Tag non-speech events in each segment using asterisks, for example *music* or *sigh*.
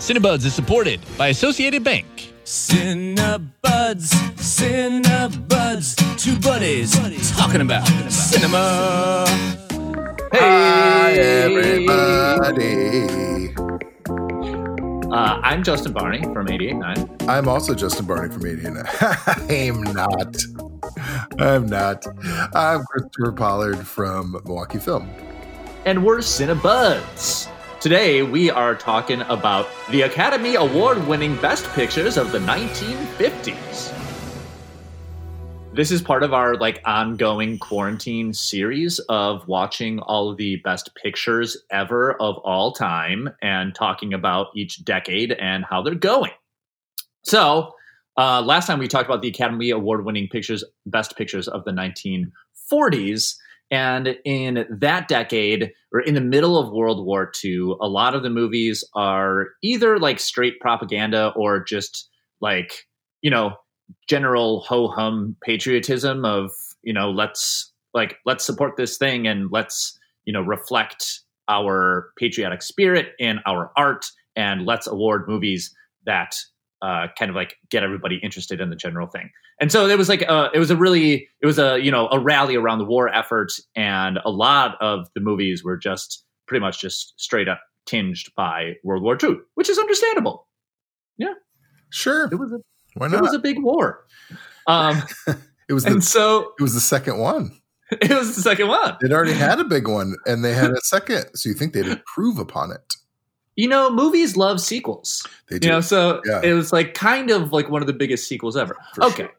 Cinebuds is supported by Associated Bank. Cinebuds, Cinebuds, two buddies talking about cinema. Hi, everybody. Uh, I'm Justin Barney from 88.9. I'm also Justin Barney from 889. *laughs* I'm not. I'm not. I'm Christopher Pollard from Milwaukee Film. And we're Cinebuds. Today we are talking about the Academy Award winning Best Pictures of the 1950s. This is part of our like ongoing quarantine series of watching all of the best pictures ever of all time and talking about each decade and how they're going. So, uh, last time we talked about the Academy Award winning pictures, best pictures of the 1940s. And in that decade, or in the middle of World War II, a lot of the movies are either like straight propaganda or just like, you know, general ho hum patriotism of, you know, let's like, let's support this thing and let's, you know, reflect our patriotic spirit in our art and let's award movies that uh, kind of like get everybody interested in the general thing. And so it was like uh, it was a really it was a you know a rally around the war effort, and a lot of the movies were just pretty much just straight up tinged by World War II, which is understandable. Yeah, Sure. it was a Why not? it was a big war. Um, *laughs* it was the and so it was the second one. *laughs* it was the second one. They'd already had a big one and they had a second. So you think they'd improve upon it. You know, movies love sequels. They do. You know, so Yeah. it was like kind of like one of the biggest sequels ever. For okay. sure.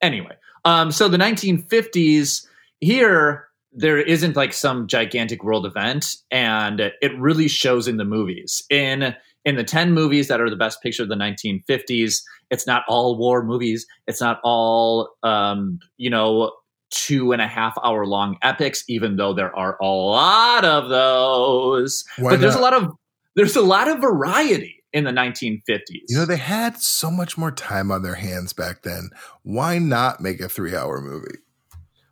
Anyway, um, so the 1950s here, there isn't like some gigantic world event, and it really shows in the movies. In in the 10 movies that are the best picture of the 1950s, it's not all war movies. It's not all um, you know, two and a half hour long epics, even though there are a lot of those. Why but there's not? a lot of there's a lot of variety in the 1950s. You know, they had so much more time on their hands back then. Why not make a three hour movie?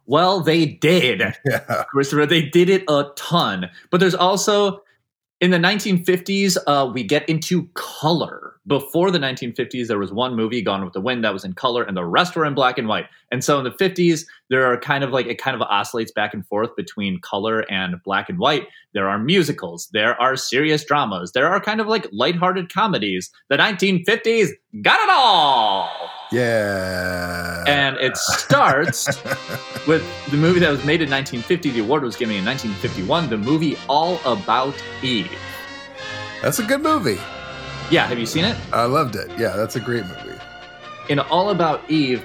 well, they did. *laughs* Yeah. Christopher. They did it a ton. But there's also in the 1950s, uh, we get into color. Before the 1950s, there was one movie, Gone with the Wind, that was in color, and the rest were in black and white. And so in the 50s, there are kind of like it kind of oscillates back and forth between color and black and white. There are musicals, there are serious dramas, there are kind of like lighthearted comedies. The 1950s got it all. Yeah. And it starts *laughs* with the movie that was made in 1950. The award was given in 1951. The movie All About Eve. That's a good movie. Yeah, have you seen it? I loved it. Yeah, that's a great movie. In All About Eve,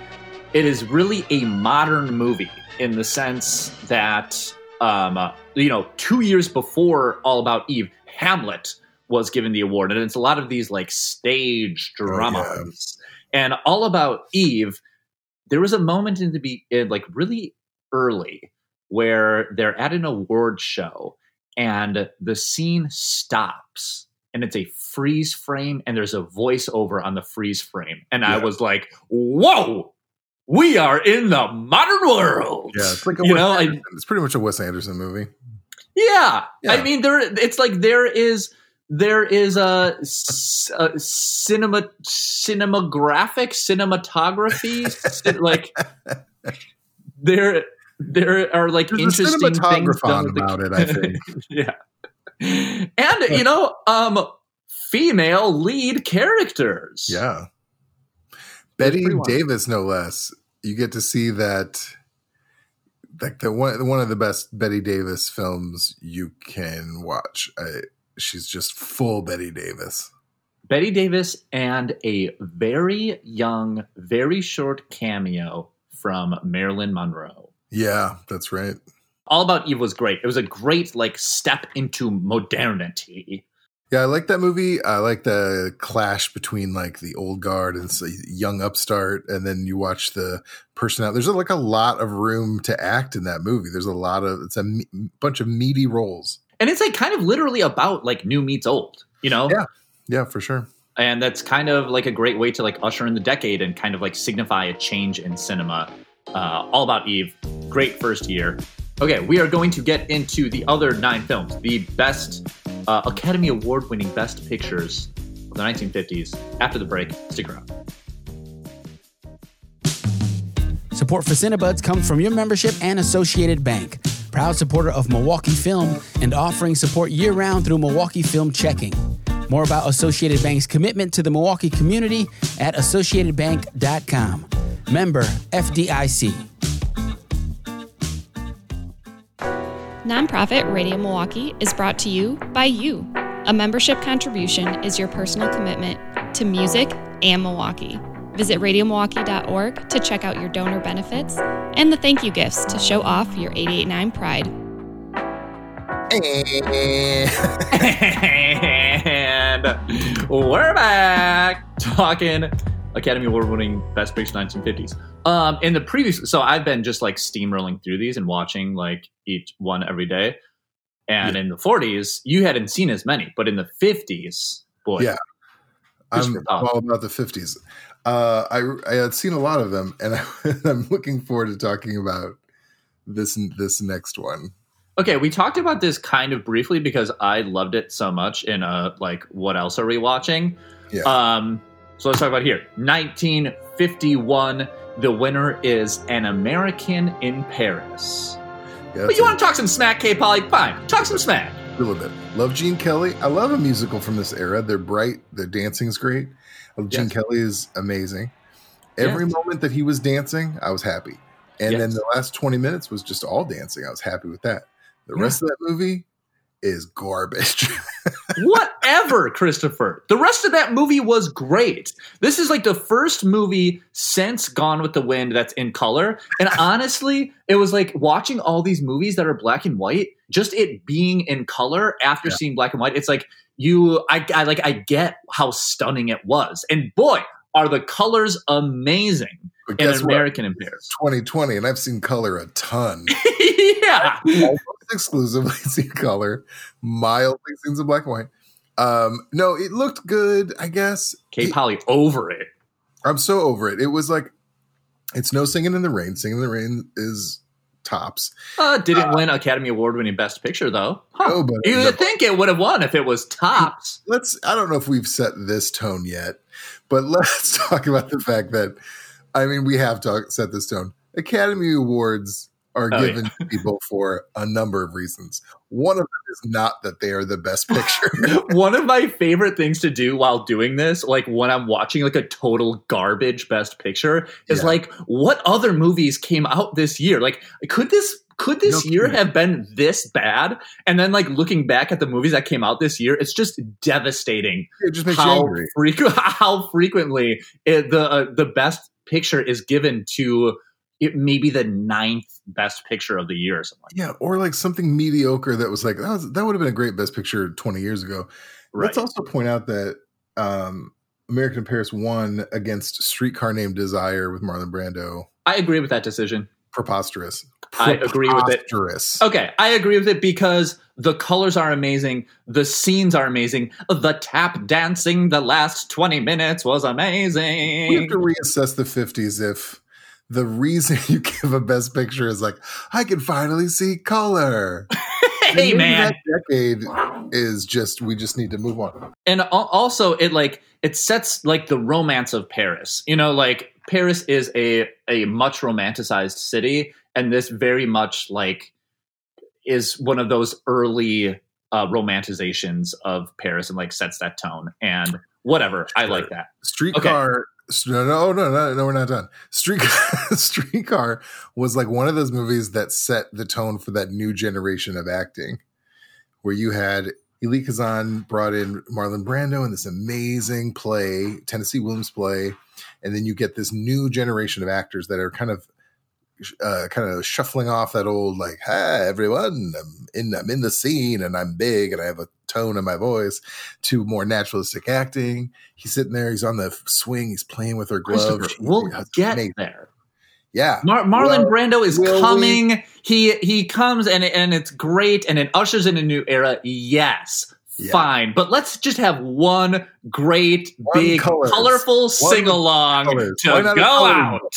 it is really a modern movie in the sense that, um, uh, you know, two years before All About Eve, Hamlet was given the award, and it's a lot of these like stage Oh, yeah. dramas. And All About Eve, there was a moment in the be in, like really early where they're at an award show and the scene stops and it's a freeze frame and there's a voiceover on the freeze frame and i was like whoa we are in the modern world Yeah, it's like a you Wes know I, it's pretty much a Wes Anderson movie. yeah. Yeah. I mean, there. It's like there is there is a, a cinema cinematographic cinematography cin- like *laughs* there there are like There's interesting things done with the- about it, I think. *laughs* yeah, and you know, um, female lead characters. Yeah. Bette. Davis, no less. You get to see that like the one one of the best Bette Davis films you can watch. I, she's just full Bette Davis. Bette Davis and a very young, very short cameo from Marilyn Monroe. Yeah, that's right. All About Eve was great. It was a great like step into modernity. Yeah, I like that movie. I like the clash between like the old guard and s- young upstart, and then you watch the person out. There's like a lot of room to act in that movie. There's a lot of it's a me- bunch of meaty roles. And it's like kind of literally about like new meets old, you know? Yeah. Yeah, for sure. And that's kind of like a great way to like usher in the decade and kind of like signify a change in cinema. Uh, All About Eve, great first year. Okay, we are going to get into the other nine films, the best uh, Academy Award winning Best Pictures of the 1950s. After the break, stick around. Support for Cinebuds comes from your membership and Associated Bank, proud supporter of Milwaukee Film and offering support year round through Milwaukee Film Checking. More about Associated Bank's commitment to the Milwaukee community at associatedbank.com. Member FDIC. Nonprofit Radio Milwaukee is brought to you by you. A membership contribution is your personal commitment to music and Milwaukee. Visit radiomilwaukee.org to check out your donor benefits and the thank you gifts to show off your 889 pride. and we're back talking Academy Award winning Best Picture 1950s. Um, in the previous, so I've been just like steamrolling through these and watching like each one every day. And Yeah. in the 40s, you hadn't seen as many, but in the 50s, boy, Yeah. I'm all about the 50s. Uh, I I had seen a lot of them, and I, *laughs* I'm looking forward to talking about this this next one. Okay, we talked about this kind of briefly because I loved it so much in uh like what else are we watching? Yeah. Um so let's talk about here. 1951 the winner is An American in Paris. Yeah, But you a- want to talk some smack, K Polly? Fine. Talk some smack. a little bit. Love Gene Kelly. I love a musical from this era. They're bright. Their dancing's great. Gene Yes. Kelly is amazing. Every Yes. moment that he was dancing, I was happy. And then the last 20 minutes was just all dancing. I was happy with that. The Yeah. rest of that movie is garbage. *laughs* Whatever, Christopher. The rest of that movie was great. This is like the first movie since Gone with the Wind that's in color. And *laughs* honestly, it was like watching all these movies that are black and white, just it being in color after Yeah. seeing black and white. It's like you I, I like I get how stunning it was. And boy, are the colors amazing but guess what? American in Paris. 2020, and I've seen color a ton. *laughs* yeah. Almost exclusively *laughs* seen color, mildly seen some black and white. Um, no, it looked good, I guess. K Polly over it. I'm so over it. It was like it's no singing in the rain. Singing in the rain is tops. Uh, didn't win Academy Award winning Best Picture though. Huh. No, but You would think it would have won if it was tops. let's I don't know if we've set this tone yet, but *laughs* let's talk about the fact that I mean we have talk, set this tone. Academy Awards are Oh, given to people *laughs* for a number of reasons. One of them is not that they are the best *laughs* picture. One of my favorite things to do while doing this, like when I'm watching like a total garbage Best Picture, is Yeah. like, what other movies came out this year? Like, could this could this No year kidding. have been this bad? And then like looking back at the movies that came out this year, it's just devastating it just makes you how angry. frequent *laughs* how frequently it, the uh, the best picture is given to it maybe the ninth best picture of the year or something. Like Yeah, or like something mediocre that was like that, was, that would have been a great best picture 20 years ago. that. Let's also point out that um, American in Paris won against Streetcar Named Desire with Marlon Brando. I agree with that decision. Preposterous. I agree with it. Preposterous. Okay, I agree with it because the colors are amazing, the scenes are amazing, the tap dancing the last 20 minutes was amazing. We have to reassess the 50s if the reason *laughs* you give a best picture is like, I can finally see color. *laughs* Hey man. That decade is just, we just need to move on. And also it like it sets like the romance of Paris. You know, like Paris is a a much romanticized city and this very much like is one of those early uh romanticizations of Paris and like sets that tone and whatever. I like that. Streetcar. No, no, no, no, no, we're not done. Streetcar, *laughs* Streetcar was like one of those movies that set the tone for that new generation of acting, where you had Elia Kazan brought in Marlon Brando in this amazing play, Tennessee Williams play, and then you get this new generation of actors that are kind of, uh, kind of shuffling off that old like, "Hi everyone, I'm in, I'm in the scene, and I'm big, and I have a tone in my voice," to more naturalistic acting. He's sitting there, he's on the swing, he's playing with her gloves. We'll get amazing. there. Yeah, Mar- Marlon Well, Brando is will we- coming. He he comes and and it's great and it ushers in a new era. Yes. Yeah. Fine, but let's just have one great, One big, colors. colorful sing along to Why not a go out.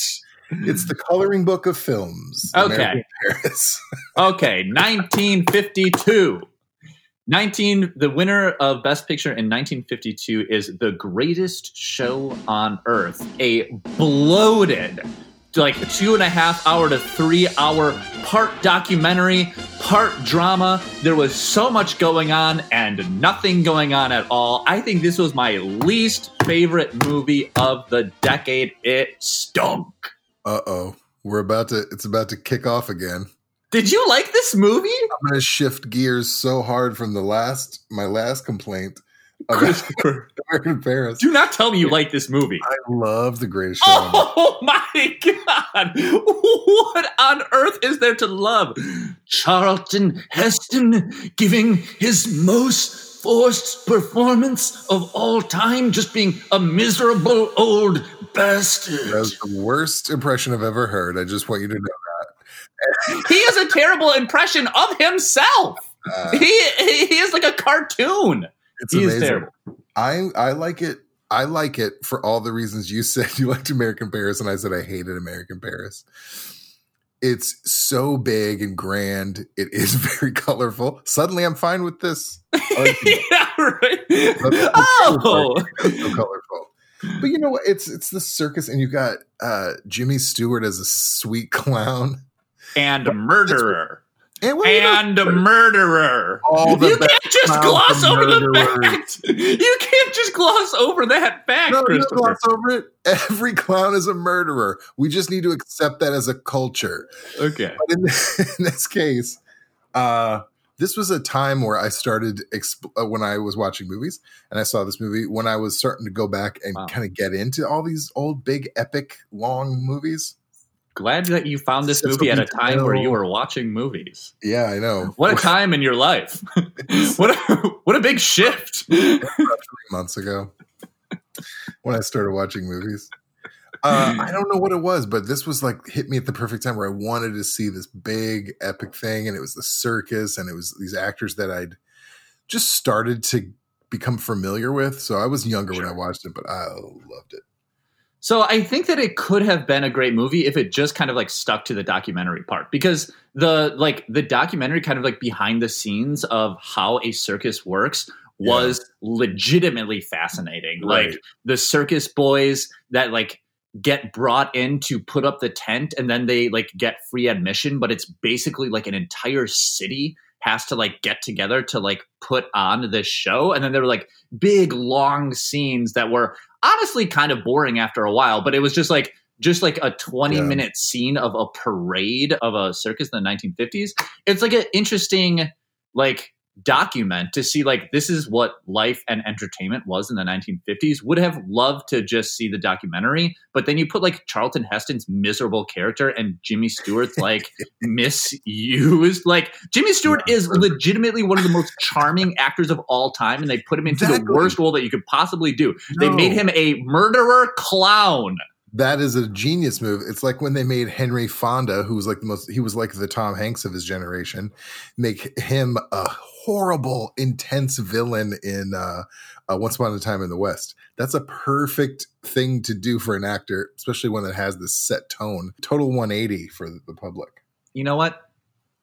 It's the coloring book of films. Okay. Paris. *laughs* Okay, 1952. 19 the winner of best picture in 1952 is the greatest show on earth a bloated like two and a half hour to three hour part documentary part drama there was so much going on and nothing going on at all i think this was my least favorite movie of the decade it stunk Uh-oh. We're about to it's about to kick off again. did you like this movie I'm going to shift gears so hard from the last my last complaint about American *laughs* Paris. do not tell me you like this movie I love the greatest show. Oh *laughs* my god! What on earth is there to love? Charlton Heston giving his most forced performance of all time, just being a miserable old bastard. That's the worst impression I've ever heard. I just want you to know that. *laughs* He is a terrible impression of himself. Uh, He he is like a cartoon. it's He is amazing. terrible. I I like it. I like it for all the reasons you said *laughs* you liked American Paris, and I said I hated American Paris. It's so big and grand. It is *laughs* very colorful. Suddenly, I'm fine with this. I *laughs* like it. yeah, right. *laughs* Oh, so colorful. But you know what? It's it's the circus, and you got uh, Jimmy Stewart as a sweet clown, and murderer. And, well, and a murderer. All the you best can't just gloss are over the fact. You can't just gloss over that fact, no, you Christopher. gloss over it. Every clown is a murderer. We just need to accept that as a culture. Okay. But in, *laughs* in this case, uh, this was a time where I started exp- uh, when I was watching movies, and I saw this movie when I was starting to go back and Wow. kind of get into all these old, big, epic, long movies. Glad that you found this movie at a time where you were watching movies. Yeah, I know. What a time in your life. *laughs* *laughs* what a, what a big shift. *laughs* months ago when I started watching movies. Uh, I don't know what it was, but this was like hit me at the perfect time where I wanted to see this big epic thing, and it was the circus, and it was these actors that I'd just started to become familiar with. So I was younger when I watched it, but I loved it. So I think that it could have been a great movie if it just kind of like stuck to the documentary part because the like the documentary kind of like behind the scenes of how a circus works was legitimately fascinating. Right. Like the circus boys that like get brought in to put up the tent and then they like get free admission, but it's basically like an entire city has to like get together to like put on this show and then there were like big long scenes that were honestly kind of boring after a while, but it was just like just like a 20 Yeah. minute scene of a parade of a circus in the 1950s. It's like an interesting like document to see like this is what life and entertainment was in the 1950s. Would have loved to just see the documentary, but then you put like Charlton Heston's miserable character and Jimmy Stewart's like *laughs* misused. Like Jimmy Stewart is legitimately one of the most charming actors of all time and they put him into Exactly. the worst role that you could possibly do. They made him a murderer clown. That is a genius move. It's like when they made Henry Fonda, who was like the most, he was like the Tom Hanks of his generation, make him a horrible, intense villain in uh, uh, Once Upon a Time in the West. That's a perfect thing to do for an actor, especially one that has this set tone. Total 180 for the, public. You know what?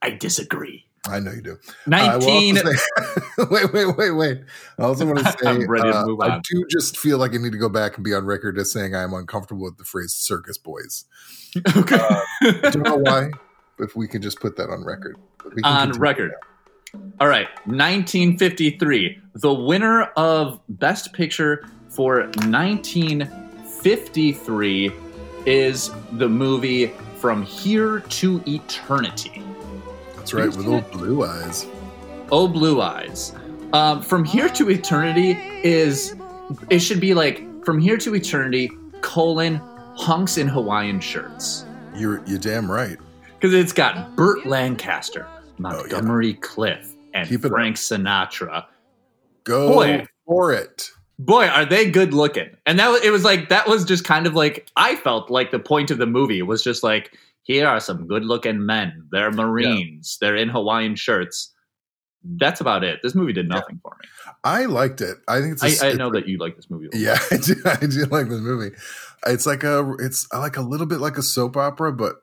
I disagree. I know you do. I will 19 also say- *laughs* wait, wait, wait, wait. I also want to *laughs* say I'm ready to uh, I do just feel like I need to go back and be on record as saying I am uncomfortable with the phrase circus boys. *laughs* okay. don't know why. If we could just put that on record. Can on record. All right, 1953. The winner of Best Picture for 1953 is the movie From Here to Eternity. That's right, with old blue eyes. Oh, Blue Eyes. Um, From Here to Eternity is, it should be like From Here to Eternity, colon, hunks in Hawaiian shirts. You're you're damn right. Because it's got Burt Lancaster, Oh, Montgomery Clift, and Keep it up. Frank Sinatra. Go Boy. for it. Boy, are they good looking. And that was, it was like that was just kind of like I felt like the point of the movie was just like here are some good looking men. They're Marines. They're in Hawaiian shirts. That's about it. This movie did nothing for me. I liked it. I think it's. a- I, I know that you like this movie. a lot. Yeah, *laughs* I do. I do like this movie. It's like a. It's like a little bit like a soap opera, but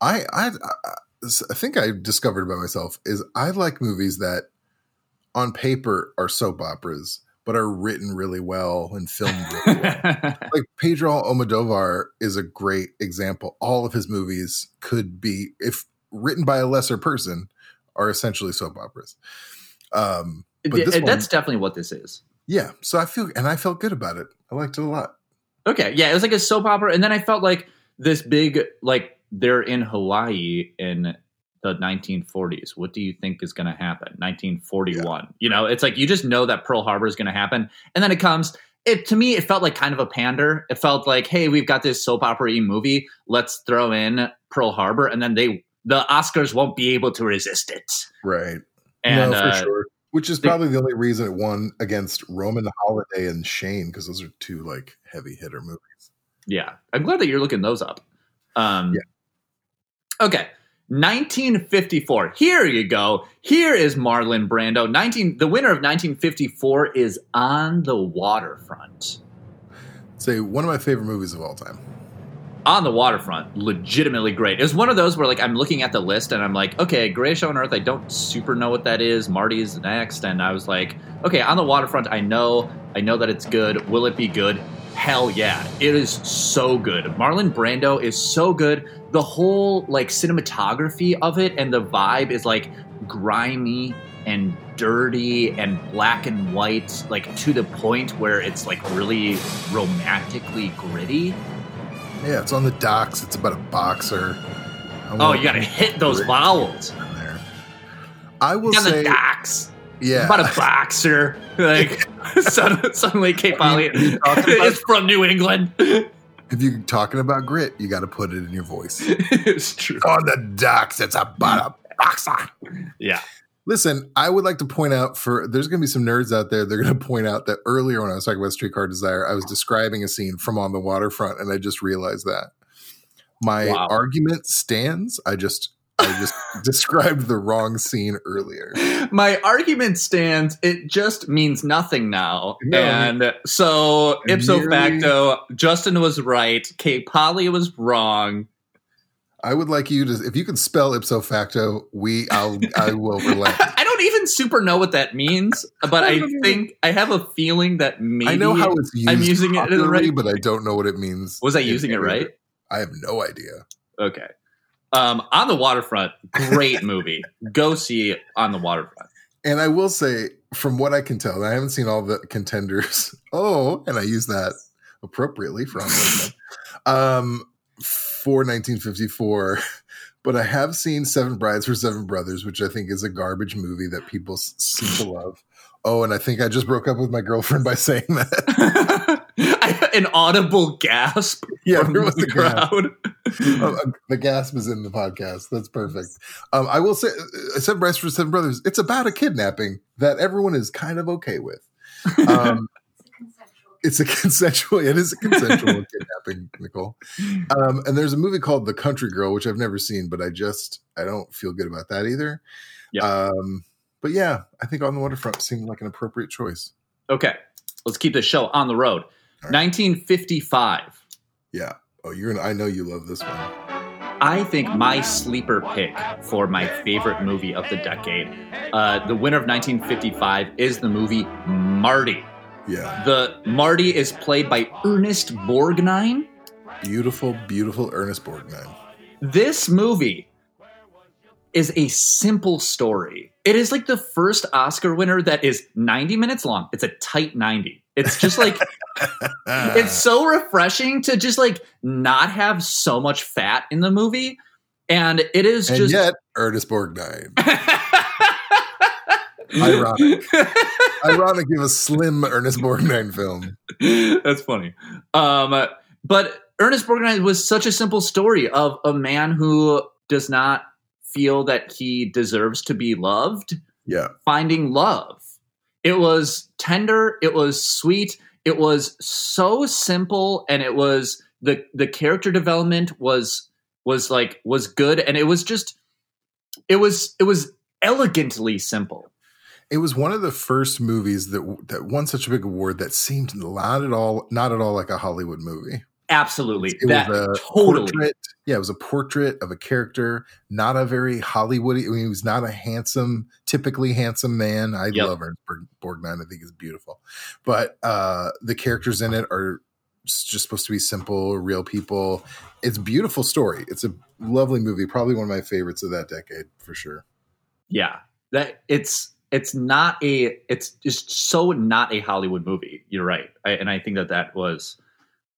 I I I, I think I discovered about myself is I like movies that on paper are soap operas, but are written really well and filmed really well. *laughs* like Pedro Almodovar is a great example. All of his movies could be, if written by a lesser person, are essentially soap operas. Um, but this Th- that's one- definitely what this is. yeah. So I feel, and I felt good about it. I liked it a lot. Okay, yeah, it was like a soap opera, and then I felt like this big, like they're in Hawaii in the 1940s. What do you think is going to happen? 1941. You know, it's like you just know that Pearl Harbor is going to happen, and then it comes. It to me, it felt like kind of a pander. It felt like, hey, we've got this soap opera movie. Let's throw in Pearl Harbor, and then they, the Oscars, won't be able to resist it. Right. And no, for uh, sure. Which is the- probably the only reason it won against Roman Holiday and Shane, because those are two like heavy hitter movies. Yeah, I'm glad that you're looking those up. Um, Yeah. Okay, 1954. Here you go. Here is Marlon Brando. 19. The winner of 1954 is On the Waterfront. Say one of my favorite movies of all time. On the Waterfront, legitimately great. It was one of those where like I'm looking at the list and I'm like, okay, Grayish on Earth. I don't super know what that is. Marty's next, and I was like, okay, On the Waterfront. I know. I know that it's good. Will it be good? Hell yeah, it is so good. Marlon Brando is so good. The whole like cinematography of it and the vibe is like grimy and dirty and black and white, like to the point where it's like really romantically gritty. Yeah, it's on the docks. It's about a boxer. Oh, you gotta hit those vowels. in there. I will On the say, docks. Yeah. About a boxer. Like *laughs* *laughs* suddenly, Kate Polly Are you talking about- is from New England. if you're talking about grit, you got to put it in your voice. *laughs* it's true. on the docks, it's about a boxer. Yeah. Listen, I would like to point out for there's going to be some nerds out there. They're going to point out that earlier when I was talking about Streetcar Desire, I was describing a scene from On the Waterfront, and I just realized that my Wow. argument stands. I just I just *laughs* described the wrong scene earlier. My argument stands. It just means nothing now. No. and so, ipso facto, Justin was right. Kate Polly was wrong. I would like you to, if you can spell ipso facto, we I'll I will relent. *laughs* I don't even super know what that means, but I *laughs* think I have a feeling that maybe I know how it's used. I'm using it in the right- but I don't know what it means. Was I using it right? I have no idea. Okay. Um, on the waterfront, great movie. *laughs* Go see On the Waterfront. And I will say, from what I can tell, I haven't seen all the contenders. *laughs* Oh, and I use that appropriately for on the *laughs* um for 1954. But I have seen Seven Brides for Seven Brothers, which I think is a garbage movie that people seem to love. Oh, and I think I just broke up with my girlfriend by saying that. An audible gasp Yeah, from the crowd. gasp. Crowd. *laughs* Oh, uh, the gasp is in the podcast. That's perfect. Um, I will say, uh, Seven Brides for Seven Brothers. It's about a kidnapping that everyone is kind of okay with. Um, *laughs* it's a consensual. It is a consensual *laughs* kidnapping, Nicole. Um, and there's a movie called The Country Girl, which I've never seen, but I just I don't feel good about that either. Yeah. Um, but yeah, I think On the Waterfront seemed like an appropriate choice. Okay, let's keep this show on the road. right. 1955. Yeah. Oh, you're gonna. I know you love this one. I think my sleeper pick for my favorite movie of the decade, uh, the winner of 1955, is the movie Marty. Yeah. The Marty is played by Ernest Borgnine. Beautiful, beautiful Ernest Borgnine. This movie is a simple story. It is like the first Oscar winner that is 90 minutes long. It's a tight 90. It's just like *laughs* it's so refreshing to just like not have so much fat in the movie. And it is and just yet Ernest Borgnine. *laughs* Ironic. Ironic of a slim Ernest Borgnine film. That's funny. Um, but Ernest Borgnine was such a simple story of a man who does not feel that he deserves to be loved, Yeah. finding love. It was tender, it was sweet, it was so simple, and it was the the character development was was like was good, and it was just it was it was elegantly simple. It was one of the first movies that that won such a big award that seemed not at all not at all like a Hollywood movie. Absolutely. It that was a totally. portrait. Yeah, it was a portrait of a character, not a very Hollywood. I mean, he was not a handsome, typically handsome man. I Yep. love Ernst Borg- Borgnine. I think is beautiful, but uh, the characters in it are just supposed to be simple, real people. It's a beautiful story. It's a lovely movie. Probably one of my favorites of that decade for sure. Yeah. That it's it's not a it's just so not a Hollywood movie. You're right. I, and I think that that was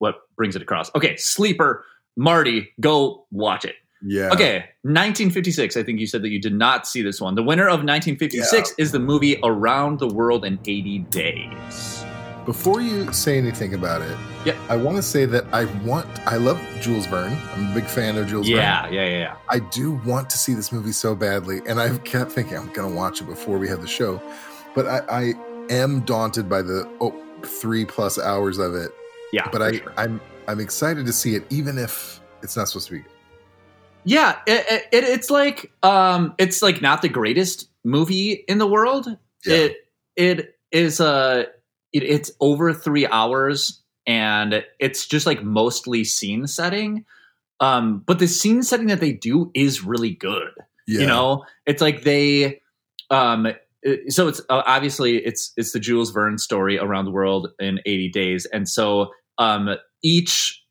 what brings it across. Okay, Sleeper, Marty, go watch it. Yeah. Okay, 1956. I think you said that you did not see this one. The winner of 1956 is the movie Around the World in 80 Days. Before you say anything about it, Yep. I want to say that I want. I love Jules Verne. I'm a big fan of Jules Verne. Yeah, yeah, yeah, yeah. I do want to see this movie so badly, and I kept thinking I'm going to watch it before we have the show, but I, I am daunted by the oh, three plus hours of it. Yeah. But I, sure. I'm I'm excited to see it, even if it's not supposed to be. Yeah, it, it, it's like um, it's like not the greatest movie in the world. Yeah. It it is uh, it, it's over three hours, and it's just like mostly scene setting. Um, but the scene setting that they do is really good. Yeah. You know, it's like they um, so it's uh, obviously it's it's the Jules Verne story around the world in 80 days, and so um, each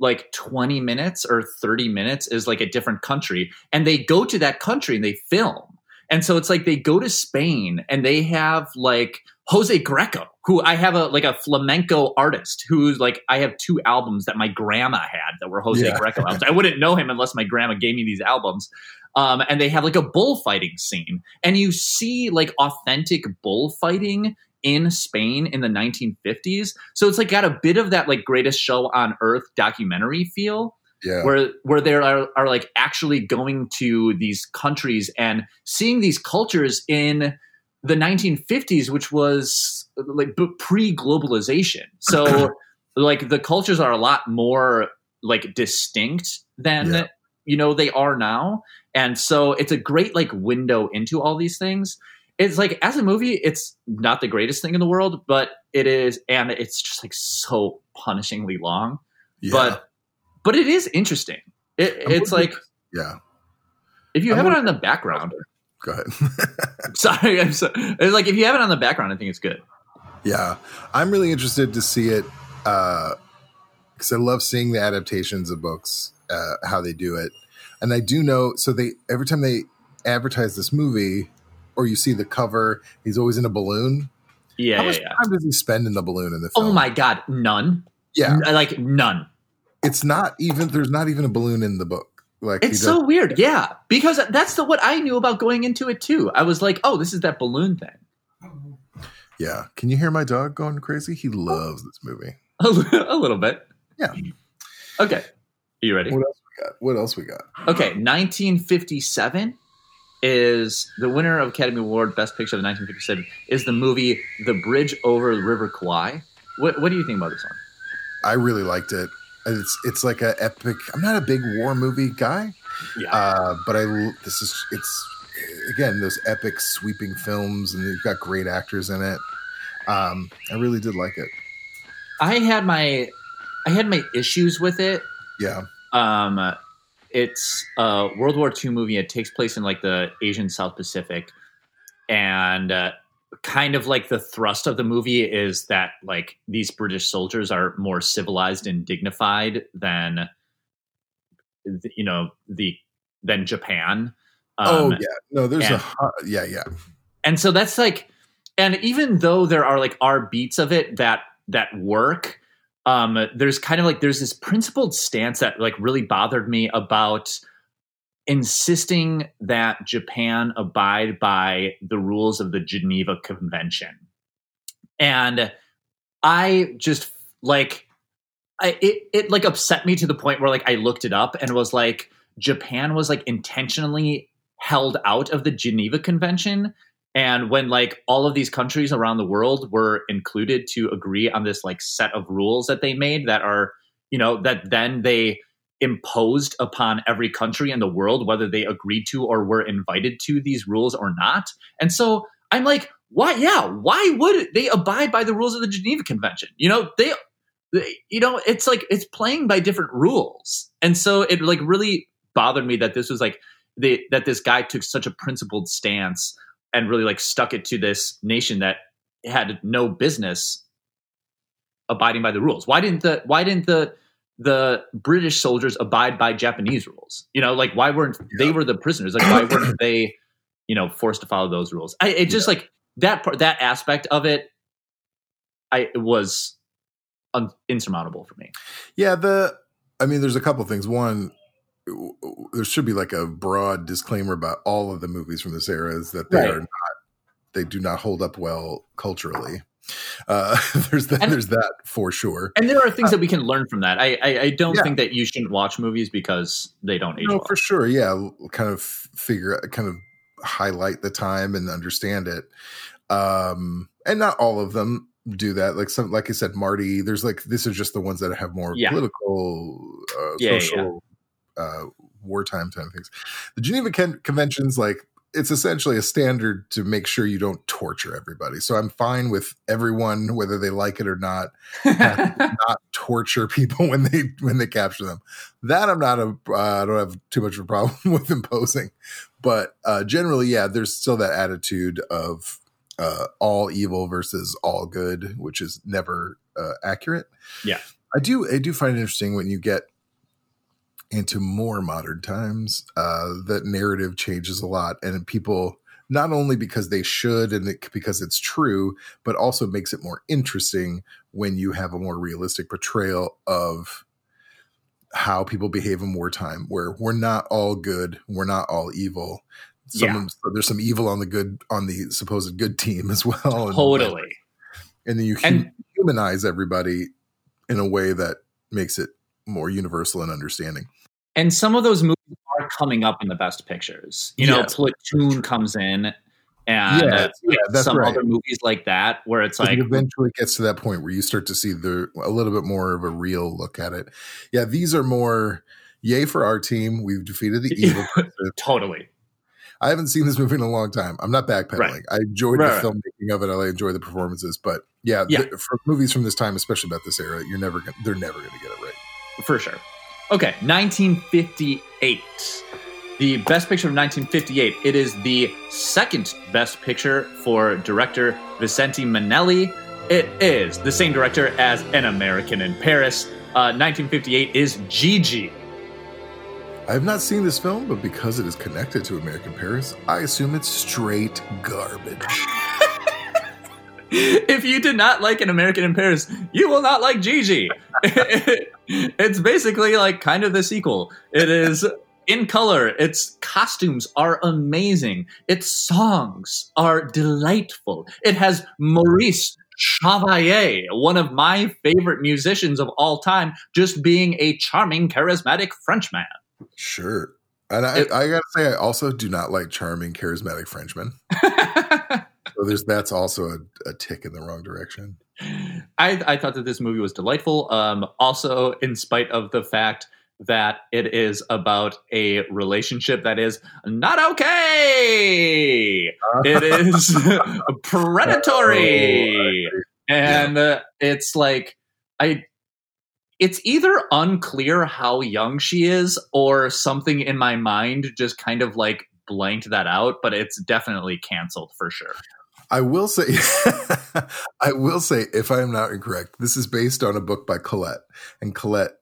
like 20 minutes or 30 minutes is like a different country. And they go to that country and they film. And so it's like they go to spain and they have like jose greco who i have a like a flamenco artist who's like i have two albums that my grandma had that were jose Yeah. greco albums. I *laughs* wouldn't know him unless my grandma gave me these albums. Um, and they have like a bullfighting scene. And you see like authentic bullfighting in Spain in the 1950s. So it's like got a bit of that like greatest show on earth documentary feel yeah. where where they are, are like actually going to these countries and seeing these cultures in the 1950s which was like pre-globalization. *clears throat* So like the cultures are a lot more like distinct than Yeah. you know they are now and so it's a great like window into all these things it's like as a movie it's not the greatest thing in the world but it is and it's just like so punishingly long yeah. but but it is interesting it, it's like yeah. if you I'm have it on the background Go ahead. *laughs* *laughs* sorry i'm sorry. it's like if you have it on the background i think it's good Yeah, I'm really interested to see it because I love seeing the adaptations of books, uh, how they do it, and I do know. So they every time they advertise this movie, or you see the cover, he's always in a balloon. yeah how yeah, much yeah. time does he spend in the balloon in the oh film? oh my god none Yeah, N- like none it's not even. There's not even a balloon in the book. Like It's so weird, yeah. Because that's the what I knew about going into it too. I was like, oh, this is that balloon thing. yeah. Can you hear my dog going crazy? He loves this movie. *laughs* A a little bit. Yeah. Okay. Are you ready? What else we got? What else we got? Okay. 1957 is the winner of Academy Award Best Picture of 1957 is the movie The Bridge Over the River Kwai. What, what do you think about this one? I really liked it. It's it's like an epic. I'm not a big war movie guy, Yeah. uh, but I this is it's again those epic sweeping films, and you've got great actors in it. Um, I really did like it. I had my I had my issues with it Yeah, Um, it's a World War II movie. It takes place in like the Asian South Pacific, and uh, kind of like the thrust of the movie is that like these British soldiers are more civilized and dignified than you know the than Japan. oh Um, yeah. No, there's a and- hu- yeah yeah and so that's like and even though there are like are beats of it that that work um there's kind of like there's this principled stance that like really bothered me about insisting that japan abide by the rules of the geneva convention. And i just like I, it, it like upset me to the point where like i looked it up and was like japan was like intentionally held out of the geneva convention and when like all of these countries around the world were included to agree on this like set of rules that they made that are, you know, that then they imposed upon every country in the world, whether they agreed to or were invited to these rules or not. And so I'm like, why? Yeah, why would they abide by the rules of the Geneva Convention? You know, they you know, it's like it's playing by different rules, and so it like really bothered me that this was like the, that this guy took such a principled stance and really like stuck it to this nation that had no business abiding by the rules. Why didn't the why didn't the the British soldiers abide by Japanese rules? You know, like why weren't they were the prisoners? Like why weren't they, you know, forced to follow those rules? I it just yeah. like that part that aspect of it I it was un, insurmountable for me. Yeah, the I mean there's a couple of things. One there should be like a broad disclaimer about all of the movies from this era is that they right. are not they do not hold up well culturally. Uh, *laughs* there's that. And, there's that for sure. And there are things uh, that we can learn from that. I I, I don't yeah. think that you shouldn't watch movies because they don't age no, well. for sure. Yeah, kind of figure, kind of highlight the time and understand it. Um, and not all of them do that. Like some, like I said, Marty. There's like this is just the ones that have more yeah. political, uh, yeah, social, uh, wartime kind of things. The Geneva Con- Conventions, like it's essentially a standard to make sure you don't torture everybody. So I'm fine with everyone, whether they like it or not, *laughs* not torture people when they when they capture them. That I'm not a uh, I don't have too much of a problem *laughs* with imposing, but uh, generally, yeah, there's still that attitude of uh, all evil versus all good, which is never uh, accurate. Yeah, I do I do find it interesting when you get into more modern times, uh, that narrative changes a lot, and people not only because they should and it, because it's true, but also makes it more interesting when you have a more realistic portrayal of how people behave in wartime, where we're not all good, we're not all evil. Some yeah. Of, there's some evil on the good on the supposed good team as well. Totally. And, and then you and, humanize everybody in a way that makes it more universal in understanding. And some of those movies are coming up in the best pictures. You know, Platoon comes in and yeah, yeah, some right. other movies like that where it's like it eventually gets to that point where you start to see the a little bit more of a real look at it. Yeah, these are more yay for our team. We've defeated the *laughs* evil. totally. I haven't seen this movie in a long time. I'm not backpedaling. Right. I enjoyed right, the filmmaking of it. I enjoy the performances, but yeah, yeah. The, for movies from this time, especially about this era, you're never gonna, they're never going to get it right. For sure. Okay, 1958. The best picture of 1958. It is the second best picture for director Vicente Minnelli. It is the same director as An American in Paris. Uh, 1958 is Gigi. I have not seen this film, but because it is connected to American Paris, I assume it's straight garbage. *laughs* if you did not like an American in Paris, you will not like Gigi. *laughs* it's basically like kind of the sequel. It is in color. Its costumes are amazing. Its songs are delightful. It has Maurice Chevalier, one of my favorite musicians of all time, just being a charming, charismatic Frenchman. Sure. And I, it, I gotta say, I also do not like charming, charismatic Frenchmen. *laughs* so there's that's also a, a tick in the wrong direction. I, I thought that this movie was delightful. Um, also, in spite of the fact that it is about a relationship that is not okay. it *laughs* is *laughs* predatory. Oh, and yeah. uh, it's like I it's either unclear how young she is or something in my mind just kind of like blanked that out, but it's definitely canceled for sure. I will say, *laughs* I will say, if I am not incorrect, this is based on a book by Colette, and Colette,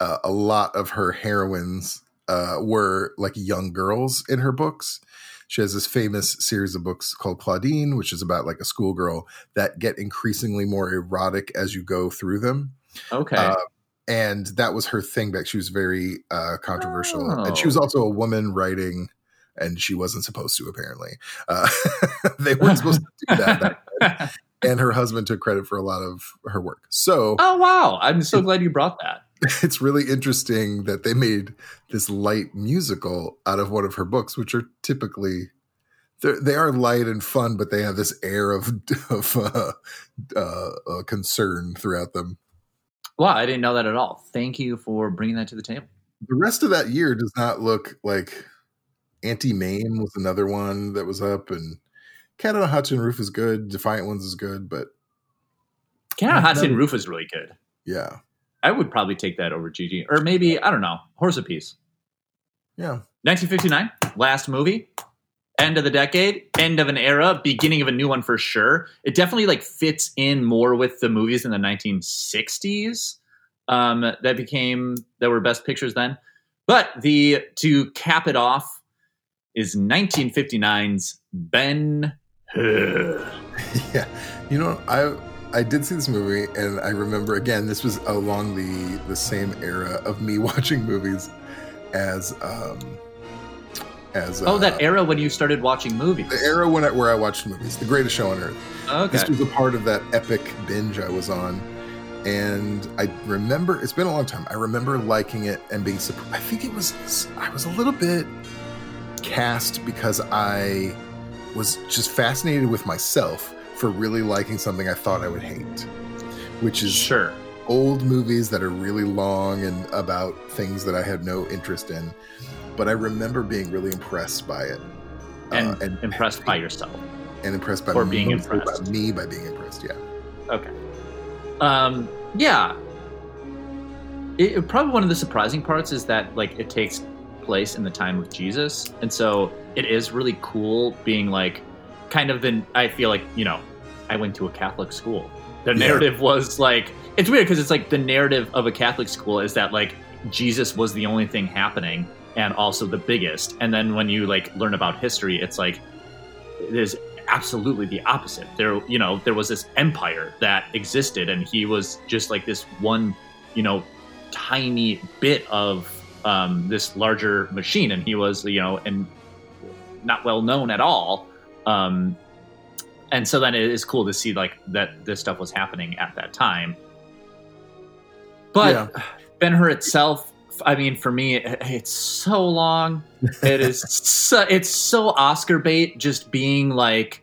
uh, a lot of her heroines uh, were like young girls in her books. She has this famous series of books called Claudine, which is about like a schoolgirl that get increasingly more erotic as you go through them. Okay. Uh, and that was her thing back. She was very uh, controversial, oh. and she was oh. also a woman writing and she wasn't supposed to apparently. Uh, *laughs* they weren't supposed to do that *laughs* and her husband took credit for a lot of her work. So oh wow. I'm so glad you brought that. *laughs* it's really interesting that they made this light musical out of one of her books which are typically they are light and fun but they have this air of, of uh, uh, uh, concern throughout them. Wow i didn't know that at all. Thank you for bringing that to the table. The rest of that year does not look like Auntie Mame was another one that was up, and Cat on a Hot Tin Roof is good. Defiant Ones is good, but Cat on a Hot Tin Roof is really good. Yeah. I would probably take that over Gigi, or maybe I don't know, Horse Apiece. Yeah. 1959, last movie, end of the decade, end of an era, beginning of a new one for sure. It definitely like fits in more with the movies in the 1960s um, that became that were best pictures then. But the to cap it off is 1959's Ben Hur. *laughs* Yeah. You know, I I did see this movie and I remember again this was along the the same era of me *laughs* watching movies as um as Oh, uh, that era when you started watching movies. the era when I, where I watched movies, the greatest show on earth. Okay. This was a part of that epic binge I was on. And I remember it's been a long time. I remember liking it and being surprised. I think it was I was a little bit cast because I was just fascinated with myself for really liking something I thought I would hate, which is Sure. old movies that are really long and about things that I had no interest in. But I remember being really impressed by it. And, uh, and impressed by yourself. and impressed by or being impressed. by me by being impressed. Yeah, Okay. Um, yeah. It- probably one of the surprising parts is that like it takes place in the time of Jesus, and so it is really cool being like kind of the. I feel like you know, I went to a Catholic school. The Yeah. narrative was like it's weird because it's like the narrative of a Catholic school is that like Jesus was the only thing happening and also the biggest, and then when you like learn about history, it's like it is absolutely the opposite. There, you know, there was this empire that existed, and he was just like this one, you know, tiny bit of um, this larger machine, and he was, you know, and not well known at all. Um, and so then it is cool to see like that this stuff was happening at that time. But Yeah. Ben Hur itself, I mean, for me, it- it's so long. It is *laughs* so, it's so Oscar bait, just being like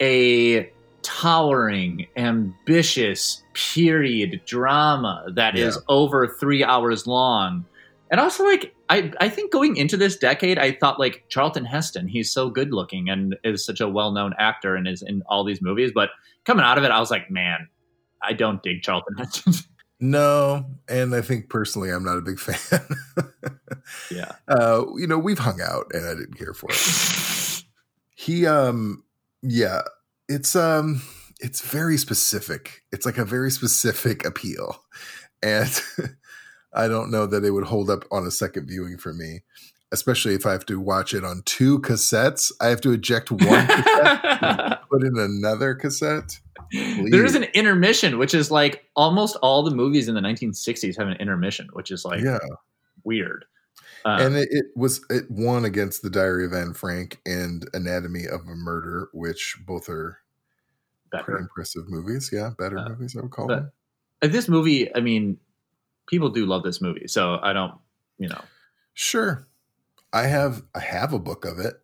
a towering, ambitious period drama that is Yeah. over three hours long. And also, like, I, I think going into this decade, I thought, like, Charlton Heston, he's so good looking and is such a well known actor and is in all these movies. But coming out of it, I was like, man, I don't dig Charlton *laughs* Heston. no, and I think personally, I'm not a big fan. *laughs* yeah. uh, you know, we've hung out, and I didn't care for it. *laughs* He, um, yeah, it's um, it's very specific. It's like a very specific appeal, and I don't know that it would hold up on a second viewing for me. Especially if I have to watch it on two cassettes, I have to eject one *laughs* cassette, put in another cassette. there is an intermission, which is like almost all the movies in the 1960s have an intermission, which is like yeah, weird. Uh, and it, it was it won against the Diary of Anne Frank and Anatomy of a Murder, which both are pretty impressive movies. Yeah, better Uh, movies I would call them. Uh, This movie, I mean, people do love this movie, so I don't, you know. Sure, I have I have a book of it.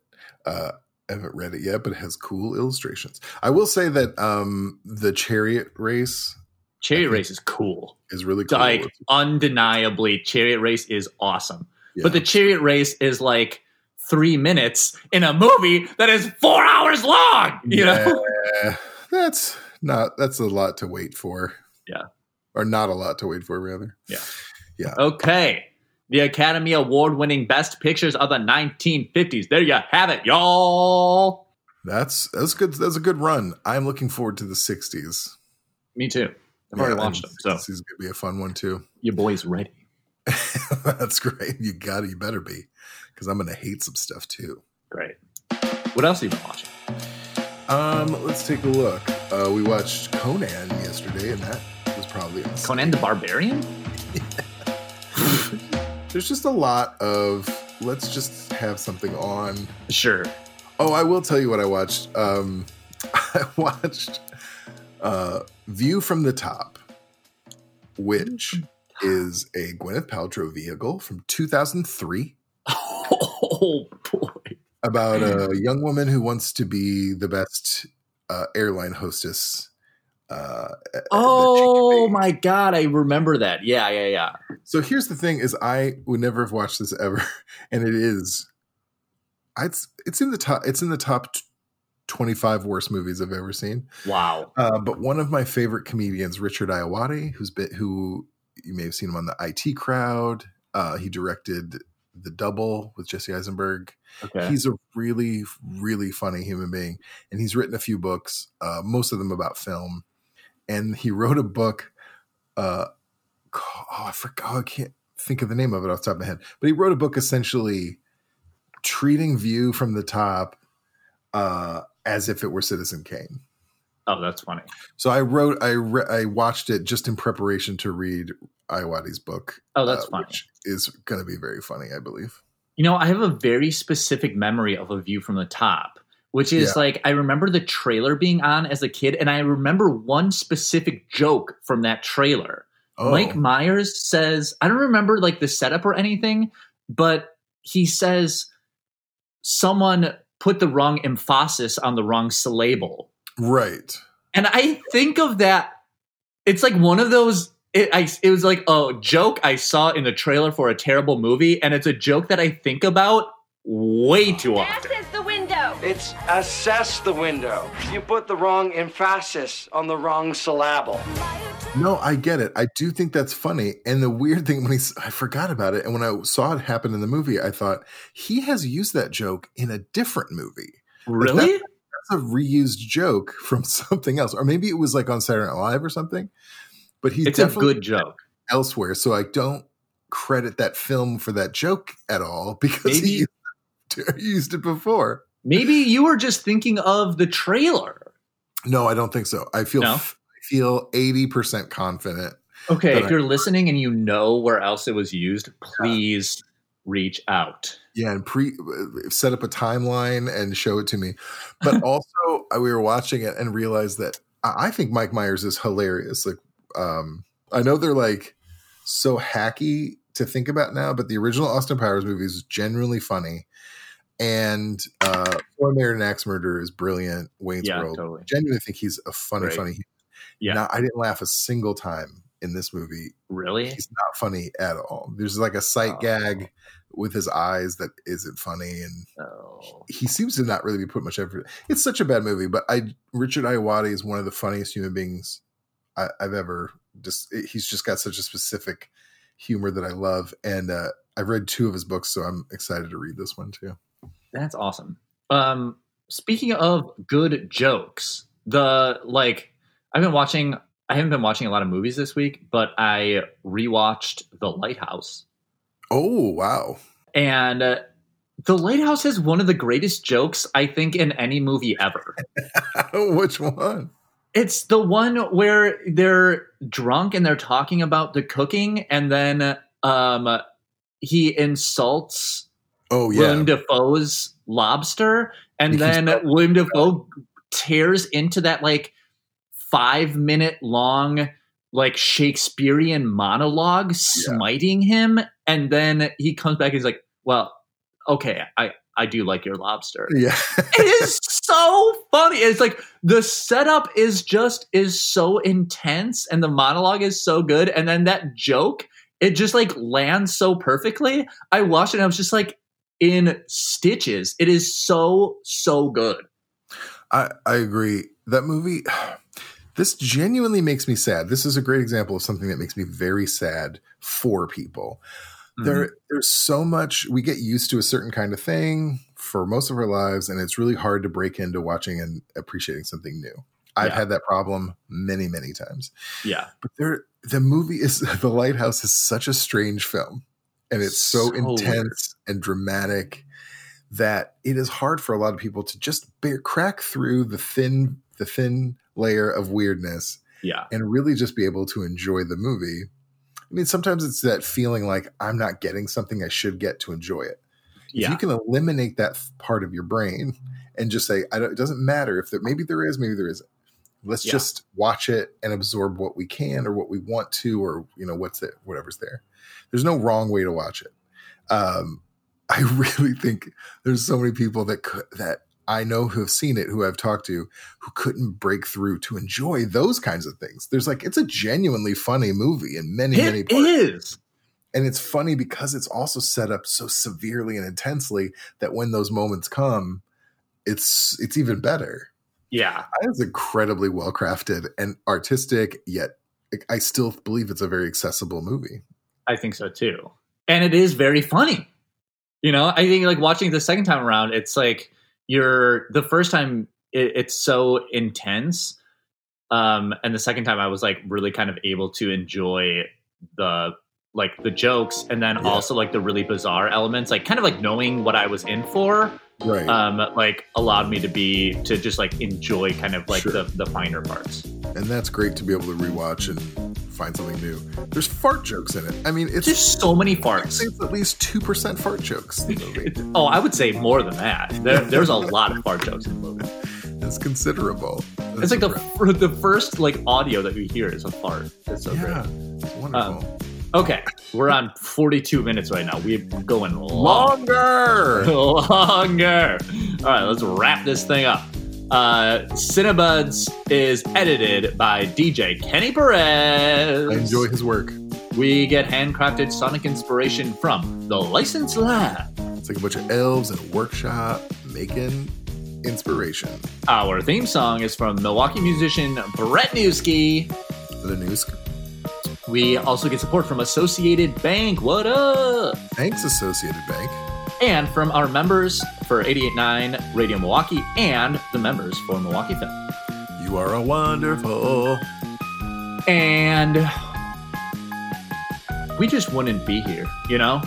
Uh, I haven't read it yet, but it has cool illustrations. I will say that um, the chariot race Chariot Race is cool. is really cool. Like undeniably, Chariot Race is awesome. Yeah. But the Chariot Race is like three minutes in a movie that is four hours long. You know. *laughs* That's not that's a lot to wait for. Yeah. Or not a lot to wait for, rather. Yeah. Yeah. Okay. The Academy Award winning Best Pictures of the 1950s. There you have it, y'all. That's that's good. That's a good run. I'm looking forward to the '60s. Me too. I've already watched them. So This is gonna be a fun one too. your boy's ready. *laughs* That's great. You got it. You better be, because I'm gonna hate some stuff too. Great. What else have you been watching? Um, let's take a look. Uh, we watched Conan yesterday, and that was probably on Conan the Barbarian? *laughs* There's just a lot of let's just have something on. Sure. Oh, I will tell you what I watched. Um, *laughs* I watched uh, View from the Top, which is a Gwyneth Paltrow vehicle from 2003 *laughs* Oh boy. about a young woman who wants to be the best uh, airline hostess. Uh, that she can Oh my god, I remember that. Yeah, yeah, yeah. So here's the thing: is I would never have watched this ever, *laughs* and it is. It's it's in the top. It's in the top 25 worst movies I've ever seen. Wow. Uh, but one of my favorite comedians, Richard Ayoade, who's been who you may have seen him on the IT Crowd. Uh, he directed The Double with Jesse Eisenberg. Okay. He's a really, really funny human being, and he's written a few books, uh, most of them about film. And he wrote a book. Uh, oh, I forgot. I can't think of the name of it off the top of my head. But he wrote a book essentially treating View from the top uh, as if it were Citizen Kane. oh, that's funny. So I wrote, I re- I watched it just in preparation to read Ayoade's book. Oh, that's uh, funny. Which is going to be very funny, I believe. You know, I have a very specific memory of a view from the top, which is Yeah. like I remember the trailer being on as a kid, and I remember one specific joke from that trailer. Oh, Mike Myers says, I don't remember like the setup or anything, but he says someone put the wrong emphasis on the wrong syllable. right. And I think of that. It's like one of those. It, I, it was like a joke I saw in the trailer for a terrible movie, and it's a joke that I think about way too often. Access the window. It's assess the window. You put the wrong emphasis on the wrong syllable. No, I get it. I do think that's funny. And the weird thing when he, s- I forgot about it, and when I saw it happen in the movie, I thought he has used that joke in a different movie. Really? That's a reused joke from *laughs* something else, or maybe it was like on Saturday Night Live or something. But he's It's a good joke. elsewhere, so I don't credit that film for that joke at all *laughs* because Maybe- *laughs* he used, used it before. Maybe you were just thinking of the trailer. No, I don't think so. I feel No? I feel eighty percent confident. Okay, if I- you're listening and you know where else it was used, please reach out. Yeah, and pre set up a timeline and show it to me. But *laughs* also, uh, we were watching it and realized that I I think Mike Myers is hilarious. Like, um, I know they're like so hacky to think about now, but the original Austin Powers movie is genuinely funny. And uh, So I Married an Axe Murderer is brilliant. Wayne's Yeah, World. totally. Genuinely think he's a funny, Great. funny. Yeah. Now, I didn't laugh a single time in this movie Really? he's not funny at all. There's like a sight Oh. gag with his eyes that isn't funny, and Oh. he seems to not really be putting much effort. It's such a bad movie, but I Richard Ayoade is one of the funniest human beings I, I've ever. Just he's just got such a specific humor that I love, and uh, I've read two of his books, so I'm excited to read this one too. That's awesome. Um, speaking of good jokes, the like I've been watching. I haven't been watching a lot of movies this week, but I rewatched The Lighthouse, Oh wow! and uh, The Lighthouse has one of the greatest jokes I think in any movie ever. *laughs* Which one? It's the one where they're drunk and they're talking about the cooking, and then um, he insults Oh yeah, William Dafoe's lobster, and then William Defoe tears into that like five minute long like Shakespearean monologue, smiting him, and then he comes back and he's like, "Well, okay, I I do like your lobster." yeah. it is so funny. It's like the setup is just is so intense, and the monologue is so good, and then that joke it just like lands so perfectly. I watched it, and I was just like in stitches. It is so so good. I, I agree. That movie, *sighs* this genuinely makes me sad. This is a great example of something that makes me very sad for people. Mm-hmm. There, there's so much we get used to a certain kind of thing for most of our lives, and it's really hard to break into watching and appreciating something new. I've Yeah. had that problem many, many times. Yeah, But there, the movie is *laughs* The Lighthouse is such a strange film, and it's so, So weird. intense and dramatic that it is hard for a lot of people to just bear, crack through the thin, the thin layer of weirdness yeah, and really just be able to enjoy the movie. I mean, sometimes it's that feeling like I'm not getting something I should get to enjoy it. If you can eliminate that part of your brain and just say, I don't, it doesn't matter if there, maybe there is, maybe there isn't. Let's Yeah. just watch it and absorb what we can or what we want to, or, you know, what's it, whatever's there. There's no wrong way to watch it. Um, I *laughs* really think there's so many people that could, that I know who have seen it, who I've talked to, who couldn't break through to enjoy those kinds of things. There's like, it's a genuinely funny movie in many, many It parts is. and it's funny because it's also set up so severely and intensely that when those moments come it's it's even better. Yeah. It's incredibly well crafted and artistic, yet I still believe it's a very accessible movie. I think so too. And it is very funny. You know, I think like watching the second time around, it's like you're the first time it, it's so intense. Um, and the second time I was like really kind of able to enjoy the like the jokes and then Yeah. also like the really bizarre elements, like kind of like knowing what I was in for, Right. um, like allowed me to be to just like enjoy kind of like Sure. the the finer parts. and that's great to be able to rewatch and find something new. There's fart jokes in it. I mean, it's There's so many farts. it's at least two percent fart jokes. in the movie. *laughs* Oh, I would say more than that. There, there's a lot of fart jokes in the movie. It's considerable. It's like the the first like audio that we hear is a fart. It's so yeah, great. it's wonderful. Okay, we're on 42 minutes right now. We're going Longer. *laughs* longer. All right, let's wrap this thing up. Uh, Cinebuds is edited by DJ Kenny Perez. I enjoy his work. We get handcrafted sonic inspiration from the License Lab. It's like a bunch of elves in a workshop making inspiration. Our theme song is from Milwaukee musician Brett Newski. The news. We also get support from Associated Bank. What up? Thanks, Associated Bank. And from our members for 889 Radio Milwaukee and the members for Milwaukee Film. You are a wonderful. And we just wouldn't be here, you know?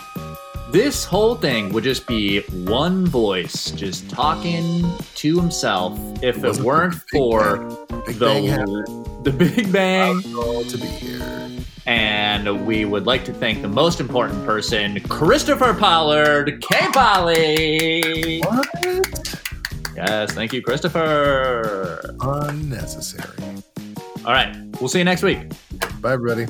This whole thing would just be one voice just talking to himself if it Wasn't weren't for Big the, the Big Bang. To be here. And we would like to thank the most important person, Christopher Pollard, K. Polly. What? Yes, thank you, Christopher. Unnecessary. All right, we'll see you next week. Bye, everybody.